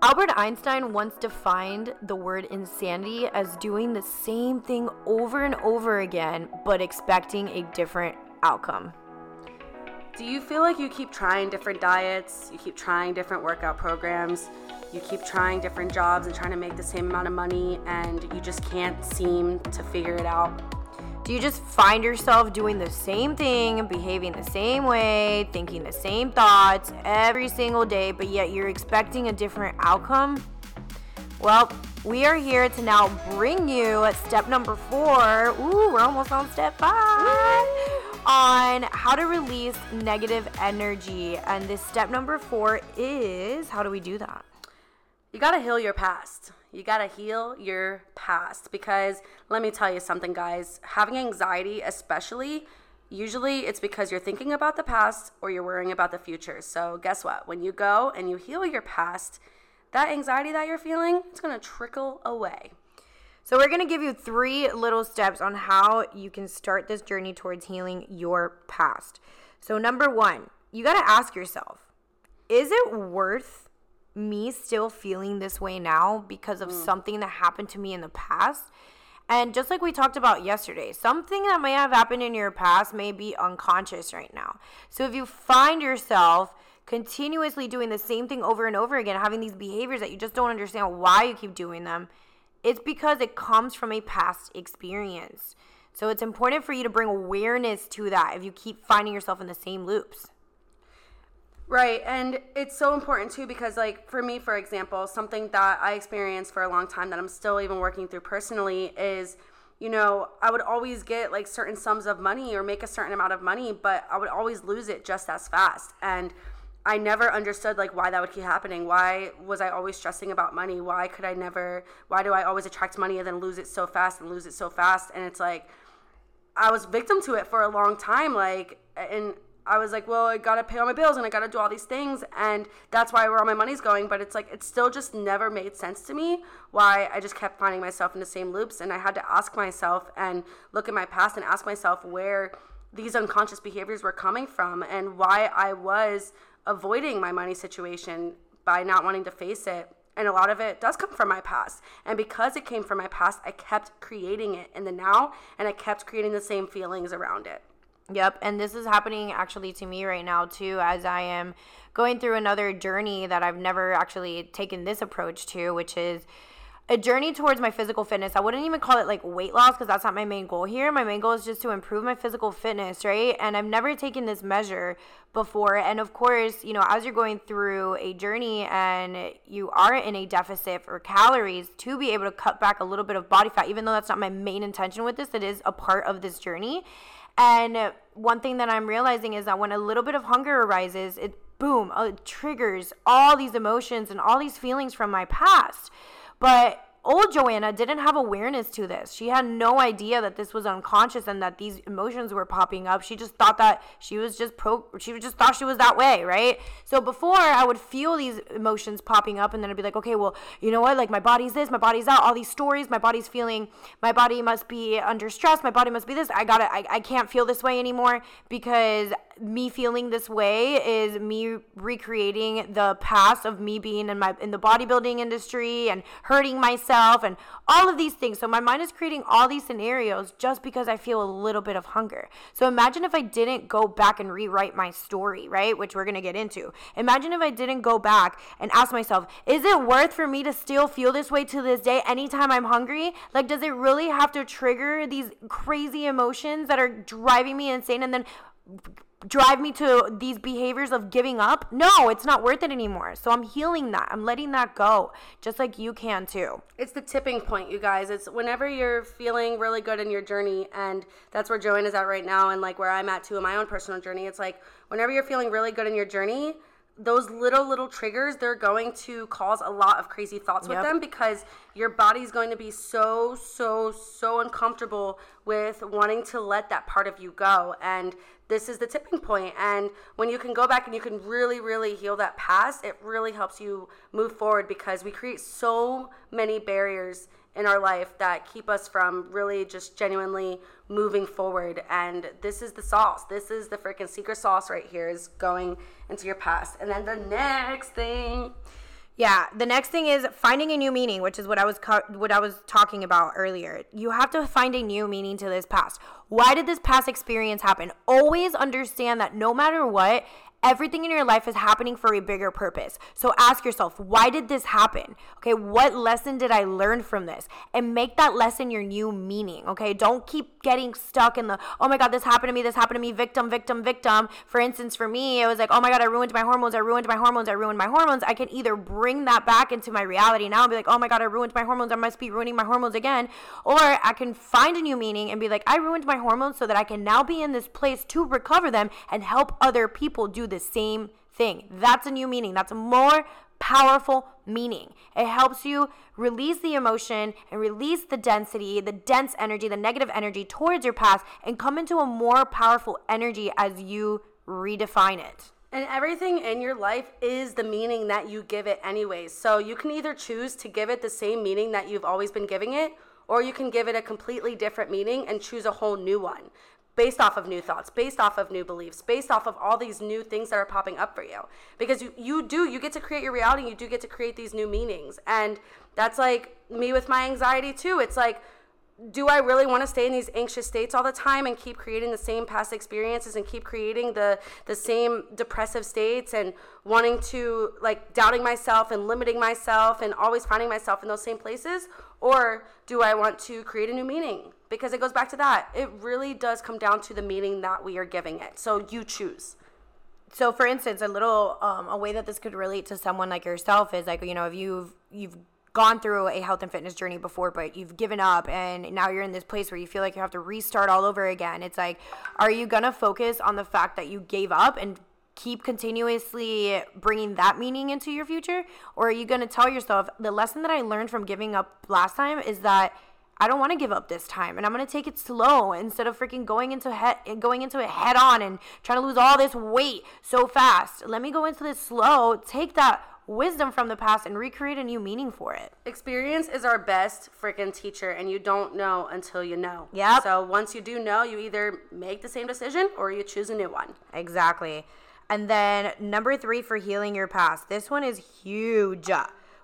Albert Einstein once defined the word insanity as doing the same thing over and over again, but expecting a different outcome. Do you feel like you keep trying different diets, you keep trying different workout programs, you keep trying different jobs and trying to make the same amount of money, and you just can't seem to figure it out? Do you just find yourself doing the same thing, behaving the same way, thinking the same thoughts every single day, but yet you're expecting a different outcome? Well, we are here to now bring you step number four. Ooh, we're almost on step five on how to release negative energy. And this step number four is how do we do that? You got to heal your past. You got to heal your past because let me tell you something, guys. Having anxiety, especially, usually it's because you're thinking about the past or you're worrying about the future. So, guess what? When you go and you heal your past, that anxiety that you're feeling, it's going to trickle away. So, we're going to give you three little steps on how you can start this journey towards healing your past. So, number one, you got to ask yourself, is it worth me still feeling this way now because of mm. something that happened to me in the past. And just like we talked about yesterday, something that may have happened in your past may be unconscious right now. So if you find yourself continuously doing the same thing over and over again, having these behaviors that you just don't understand why you keep doing them, it's because it comes from a past experience. So it's important for you to bring awareness to that if you keep finding yourself in the same loops. Right. And it's so important too because, like, for me, for example, something that I experienced for a long time that I'm still even working through personally is, you know, I would always get like certain sums of money or make a certain amount of money, but I would always lose it just as fast. And I never understood like why that would keep happening. Why was I always stressing about money? Why could I never, why do I always attract money and then lose it so fast and lose it so fast? And it's like, I was victim to it for a long time. Like, and I was like, well, I gotta pay all my bills and I gotta do all these things, and that's why where all my money's going. But it's like it still just never made sense to me why I just kept finding myself in the same loops, and I had to ask myself and look at my past and ask myself where these unconscious behaviors were coming from and why I was avoiding my money situation by not wanting to face it. And a lot of it does come from my past. And because it came from my past, I kept creating it in the now and I kept creating the same feelings around it. Yep, and this is happening actually to me right now too, as I am going through another journey that I've never actually taken this approach to, which is a journey towards my physical fitness. I wouldn't even call it like weight loss because that's not my main goal here. My main goal is just to improve my physical fitness, right? And I've never taken this measure before. And of course, you know, as you're going through a journey and you are in a deficit for calories, to be able to cut back a little bit of body fat, even though that's not my main intention with this, it is a part of this journey. And one thing that I'm realizing is that when a little bit of hunger arises, it boom, it triggers all these emotions and all these feelings from my past. But old Joanna didn't have awareness to this. She had no idea that this was unconscious and that these emotions were popping up. She just thought that she was just pro she just thought she was that way, right? So before I would feel these emotions popping up and then I'd be like, "Okay, well, you know what? Like my body's this, my body's that, all these stories, my body's feeling my body must be under stress, my body must be this. I got to I, I can't feel this way anymore because me feeling this way is me recreating the past of me being in my in the bodybuilding industry and hurting myself and all of these things. So my mind is creating all these scenarios just because I feel a little bit of hunger. So imagine if I didn't go back and rewrite my story, right? Which we're going to get into. Imagine if I didn't go back and ask myself, is it worth for me to still feel this way to this day anytime I'm hungry? Like does it really have to trigger these crazy emotions that are driving me insane and then drive me to these behaviors of giving up. No, it's not worth it anymore. So I'm healing that. I'm letting that go, just like you can too. It's the tipping point, you guys. It's whenever you're feeling really good in your journey, and that's where Joanne is at right now, and like where I'm at too in my own personal journey. It's like whenever you're feeling really good in your journey, those little little triggers they're going to cause a lot of crazy thoughts yep. with them because your body's going to be so so so uncomfortable with wanting to let that part of you go and this is the tipping point. and when you can go back and you can really really heal that past it really helps you move forward because we create so many barriers in our life that keep us from really just genuinely moving forward. And this is the sauce. This is the freaking secret sauce right here is going into your past. And then the next thing Yeah, the next thing is finding a new meaning, which is what I was co- what I was talking about earlier. You have to find a new meaning to this past. Why did this past experience happen? Always understand that no matter what, Everything in your life is happening for a bigger purpose. So ask yourself, why did this happen? Okay, what lesson did I learn from this? And make that lesson your new meaning. Okay, don't keep getting stuck in the, oh my God, this happened to me, this happened to me, victim, victim, victim. For instance, for me, it was like, oh my God, I ruined my hormones, I ruined my hormones, I ruined my hormones. I can either bring that back into my reality now and be like, oh my God, I ruined my hormones, I must be ruining my hormones again. Or I can find a new meaning and be like, I ruined my hormones so that I can now be in this place to recover them and help other people do the same thing. That's a new meaning. That's a more powerful meaning. It helps you release the emotion and release the density, the dense energy, the negative energy towards your past and come into a more powerful energy as you redefine it. And everything in your life is the meaning that you give it, anyways. So you can either choose to give it the same meaning that you've always been giving it, or you can give it a completely different meaning and choose a whole new one based off of new thoughts, based off of new beliefs, based off of all these new things that are popping up for you. Because you, you do, you get to create your reality, you do get to create these new meanings. And that's like me with my anxiety too. It's like, do I really want to stay in these anxious states all the time and keep creating the same past experiences and keep creating the the same depressive states and wanting to like doubting myself and limiting myself and always finding myself in those same places or do I want to create a new meaning? Because it goes back to that. It really does come down to the meaning that we are giving it. So you choose. So, for instance, a little um, a way that this could relate to someone like yourself is like you know if you've you've gone through a health and fitness journey before, but you've given up and now you're in this place where you feel like you have to restart all over again. It's like, are you going to focus on the fact that you gave up and keep continuously bringing that meaning into your future? Or are you going to tell yourself, the lesson that I learned from giving up last time is that I don't want to give up this time and I'm to take it slow instead of freaking going into head going into it head on and trying to lose all this weight so fast. Let me go into this slow, take that wisdom from the past and recreate a new meaning for it. Experience is our best freaking teacher, and you don't know until you know. Yeah. So once you do know, you either make the same decision or you choose a new one. Exactly. And then number three for healing your past. This one is huge.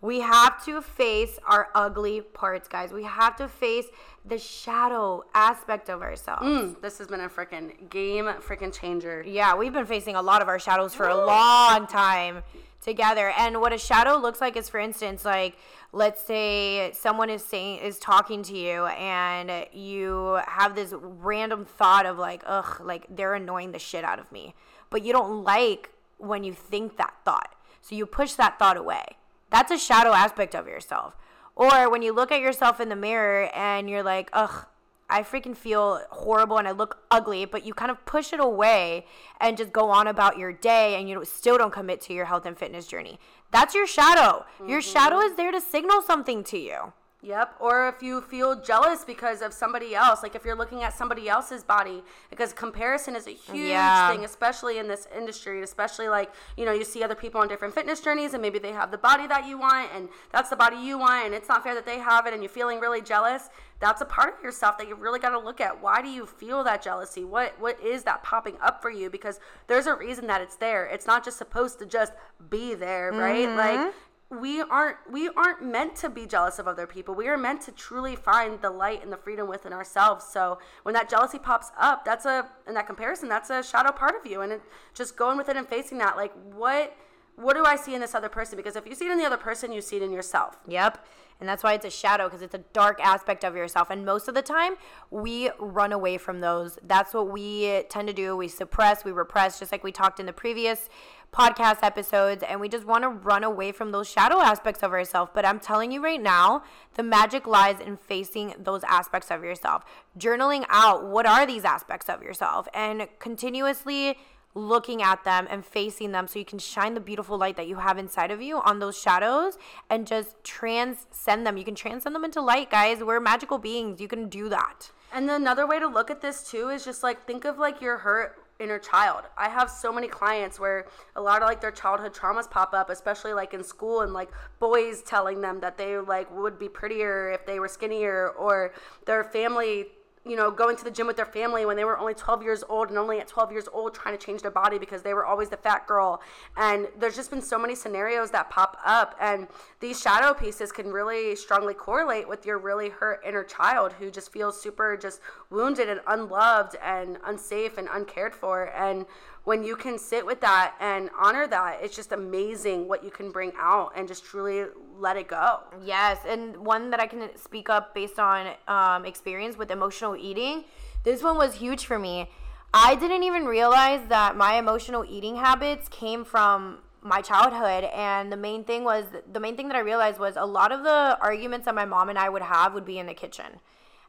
We have to face our ugly parts, guys. We have to face the shadow aspect of ourselves. Mm, this has been a freaking game, freaking changer. Yeah, we've been facing a lot of our shadows for a long time together. And what a shadow looks like is, for instance, like let's say someone is saying is talking to you, and you have this random thought of like, ugh, like they're annoying the shit out of me but you don't like when you think that thought. So you push that thought away. That's a shadow aspect of yourself. Or when you look at yourself in the mirror and you're like, ugh, I freaking feel horrible and I look ugly, but you kind of push it away and just go on about your day and you still don't commit to your health and fitness journey. That's your shadow. Mm-hmm. Your shadow is there to signal something to you. Yep. Or if you feel jealous because of somebody else, like if you're looking at somebody else's body, because comparison is a huge yeah. thing, especially in this industry, especially like, you know, you see other people on different fitness journeys and maybe they have the body that you want and that's the body you want and it's not fair that they have it and you're feeling really jealous. That's a part of yourself that you really got to look at. Why do you feel that jealousy? What what is that popping up for you? Because there's a reason that it's there. It's not just supposed to just be there, right? Mm-hmm. Like we aren't we aren't meant to be jealous of other people. We are meant to truly find the light and the freedom within ourselves. So when that jealousy pops up, that's a in that comparison, that's a shadow part of you. And it, just going with it and facing that, like what what do I see in this other person? Because if you see it in the other person, you see it in yourself. Yep. And that's why it's a shadow because it's a dark aspect of yourself. And most of the time, we run away from those. That's what we tend to do. We suppress, we repress, just like we talked in the previous podcast episodes and we just want to run away from those shadow aspects of ourselves. But I'm telling you right now, the magic lies in facing those aspects of yourself. Journaling out what are these aspects of yourself and continuously looking at them and facing them so you can shine the beautiful light that you have inside of you on those shadows and just transcend them. You can transcend them into light, guys. We're magical beings. You can do that. And another way to look at this too is just like think of like your hurt inner child. I have so many clients where a lot of like their childhood traumas pop up, especially like in school and like boys telling them that they like would be prettier if they were skinnier or their family you know, going to the gym with their family when they were only 12 years old and only at 12 years old trying to change their body because they were always the fat girl. And there's just been so many scenarios that pop up. And these shadow pieces can really strongly correlate with your really hurt inner child who just feels super just wounded and unloved and unsafe and uncared for. And when you can sit with that and honor that, it's just amazing what you can bring out and just truly let it go. Yes, and one that I can speak up based on um, experience with emotional eating. This one was huge for me. I didn't even realize that my emotional eating habits came from my childhood and the main thing was the main thing that I realized was a lot of the arguments that my mom and I would have would be in the kitchen.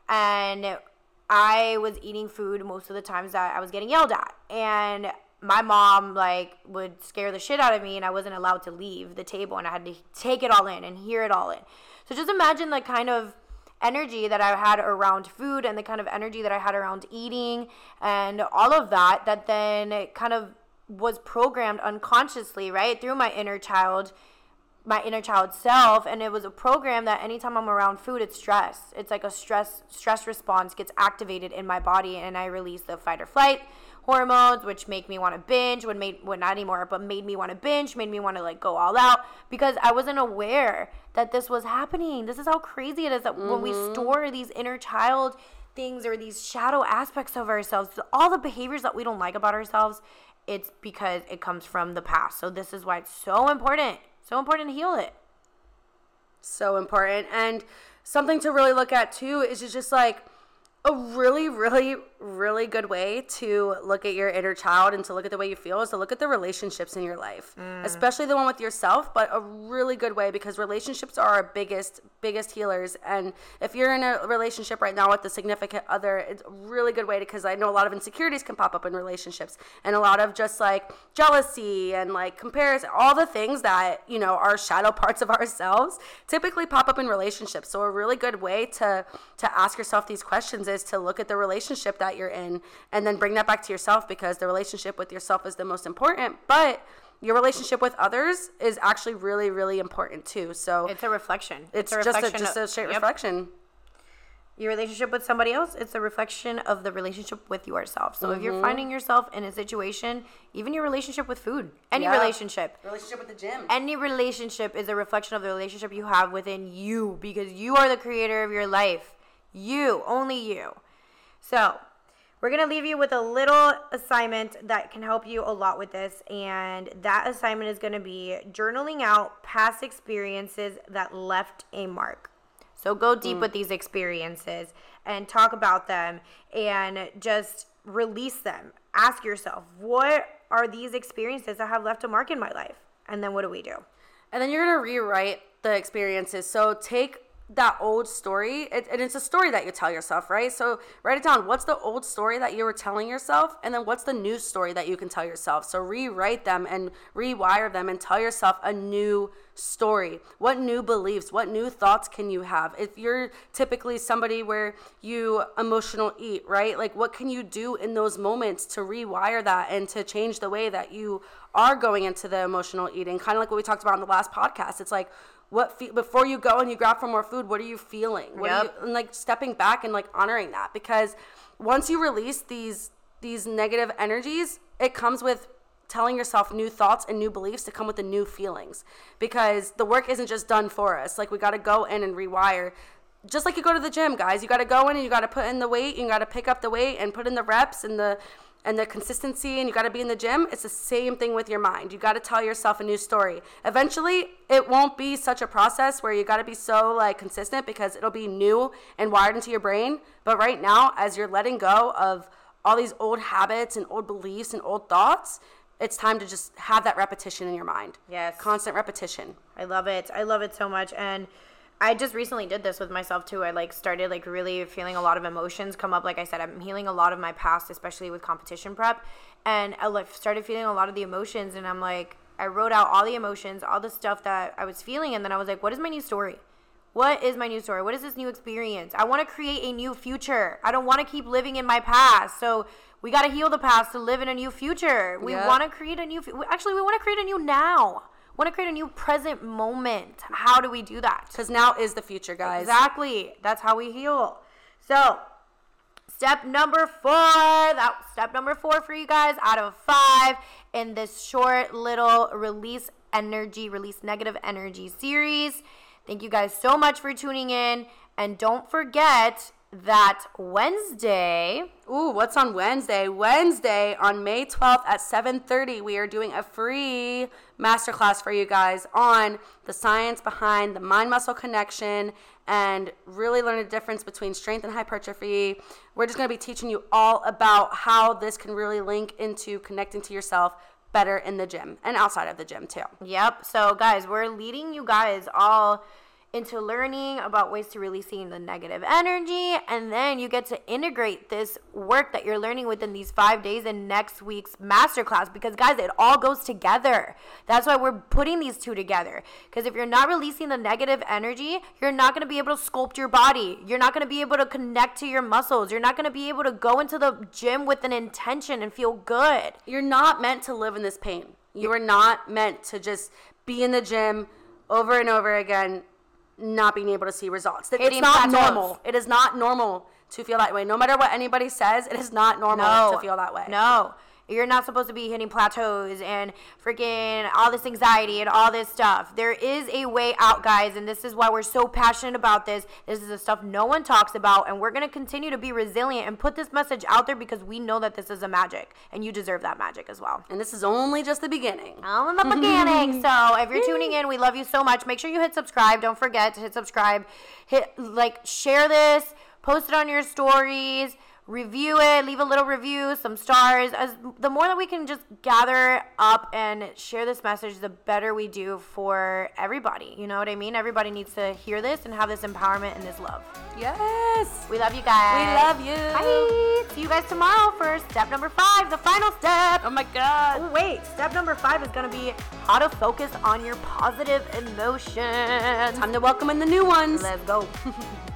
And I was eating food most of the times that I was getting yelled at. And my mom like would scare the shit out of me and I wasn't allowed to leave the table and I had to take it all in and hear it all in. So just imagine the kind of energy that I had around food and the kind of energy that I had around eating and all of that that then kind of was programmed unconsciously, right? Through my inner child my inner child self and it was a program that anytime i'm around food it's stress it's like a stress stress response gets activated in my body and i release the fight or flight hormones, which make me want to binge, would made well, not anymore, but made me want to binge, made me want to like go all out because I wasn't aware that this was happening. This is how crazy it is that mm-hmm. when we mm-hmm. store these inner child things or these shadow aspects of ourselves, all the behaviors that we don't like about ourselves, it's because it comes from the past. So this is why it's so important, so important to heal it. So important. And something to really look at too is just like a really, really, really good way to look at your inner child and to look at the way you feel is to look at the relationships in your life, mm. especially the one with yourself. But a really good way because relationships are our biggest, biggest healers. And if you're in a relationship right now with a significant other, it's a really good way to because I know a lot of insecurities can pop up in relationships and a lot of just like jealousy and like comparison, all the things that you know are shadow parts of ourselves typically pop up in relationships. So a really good way to to ask yourself these questions is to look at the relationship that you're in and then bring that back to yourself because the relationship with yourself is the most important. But your relationship with others is actually really, really important too. So it's a reflection. It's, it's a reflection just a, just a straight of, reflection. Your relationship with somebody else, it's a reflection of the relationship with yourself. So mm-hmm. if you're mm-hmm. finding yourself in a situation, even your relationship with food, any yeah. relationship, relationship with the gym, any relationship is a reflection of the relationship you have within you because you are the creator of your life. You, only you. So, we're going to leave you with a little assignment that can help you a lot with this. And that assignment is going to be journaling out past experiences that left a mark. So, go deep mm. with these experiences and talk about them and just release them. Ask yourself, what are these experiences that have left a mark in my life? And then what do we do? And then you're going to rewrite the experiences. So, take that old story it, and it's a story that you tell yourself right? So write it down. What's the old story that you were telling yourself? And then what's the new story that you can tell yourself? So rewrite them and rewire them and tell yourself a new story. What new beliefs what new thoughts can you have? If you're typically somebody where you emotional eat right? Like what can you do in those moments to rewire that and to change the way that you are going into the emotional eating? Kind of like what we talked about in the last podcast. It's like what fe- before you go and you grab for more food what are you feeling? What yep. you, and like stepping back and like honoring that because once you release these these negative energies it comes with telling yourself new thoughts and new beliefs to come with the new feelings because the work isn't just done for us. Like we got to go in and rewire. Just like you go to the gym guys you got to go in and you got to put in the weight you got to pick up the weight and put in the reps and the and the consistency and you got to be in the gym it's the same thing with your mind. You got to tell yourself a new story. Eventually it won't be such a process where you got to be so like consistent because it'll be new and wired into your brain. But right now as you're letting go of all these old habits and old beliefs and old thoughts it's time to just have that repetition in your mind. Yes. Constant repetition. I love it. I love it so much. And I just recently did this with myself too. I like started like really feeling a lot of emotions come up. Like I said, I'm healing a lot of my past, especially with competition prep, and I like started feeling a lot of the emotions. And I'm like, I wrote out all the emotions, all the stuff that I was feeling, and then I was like, what is my new story? What is my new story? What is this new experience? I want to create a new future. I don't want to keep living in my past. So we got to heal the past to live in a new future. We yep. want to create a new. Actually, we want to create a new now want to create a new present moment. How do we do that? Because now is the future, guys. Exactly. That's how we heal. So, step number four. That step number four for you guys out of five in this short little release energy, release negative energy series. Thank you guys so much for tuning in. And don't forget that Wednesday. Ooh, what's on Wednesday? Wednesday on May 12th at 7:30, we are doing a free masterclass for you guys on the science behind the mind muscle connection and really learn the difference between strength and hypertrophy. We're just going to be teaching you all about how this can really link into connecting to yourself better in the gym and outside of the gym too. Yep. So guys, we're leading you guys all into learning about ways to releasing the negative energy and then you get to integrate this work that you're learning within these five days in next week's masterclass. Because guys it all goes together. That's why we're putting these two together. Because if you're not releasing the negative energy you're not going to be able to sculpt your body. You're not going to be able to connect to your muscles. You're not going to be able to go into the gym with an intention and feel good. You're not meant to live in this pain. You are not meant to just be in the gym over and over again not being able to see results. It's not plateaus. normal. It is not normal to feel that way. No matter what anybody says, it is not normal no, to feel that way. No. You're not supposed to be hitting plateaus and freaking all this anxiety and all this stuff. There is a way out, guys, and this is why we're so passionate about this. This is the stuff no one talks about, and we're going to continue to be resilient and put this message out there because we know that this is a magic, and you deserve that magic as well. And this is only just the beginning. All in the beginning. So if you're tuning in, we love you so much. Make sure you hit subscribe. Don't forget to hit subscribe. Hit like share this, post it on your stories, review it, leave a little review, some stars. As the more that we can just gather up and share this message, the better we do for everybody. You know what I mean? Everybody needs to hear this and have this empowerment and this love. Yes. We love you guys. We love you. Bye. See you guys tomorrow for step number five, the final step. Oh my god. Oh, wait, step number five is gonna be how to focus on your positive emotions. Time to welcome in the new ones. Let's go.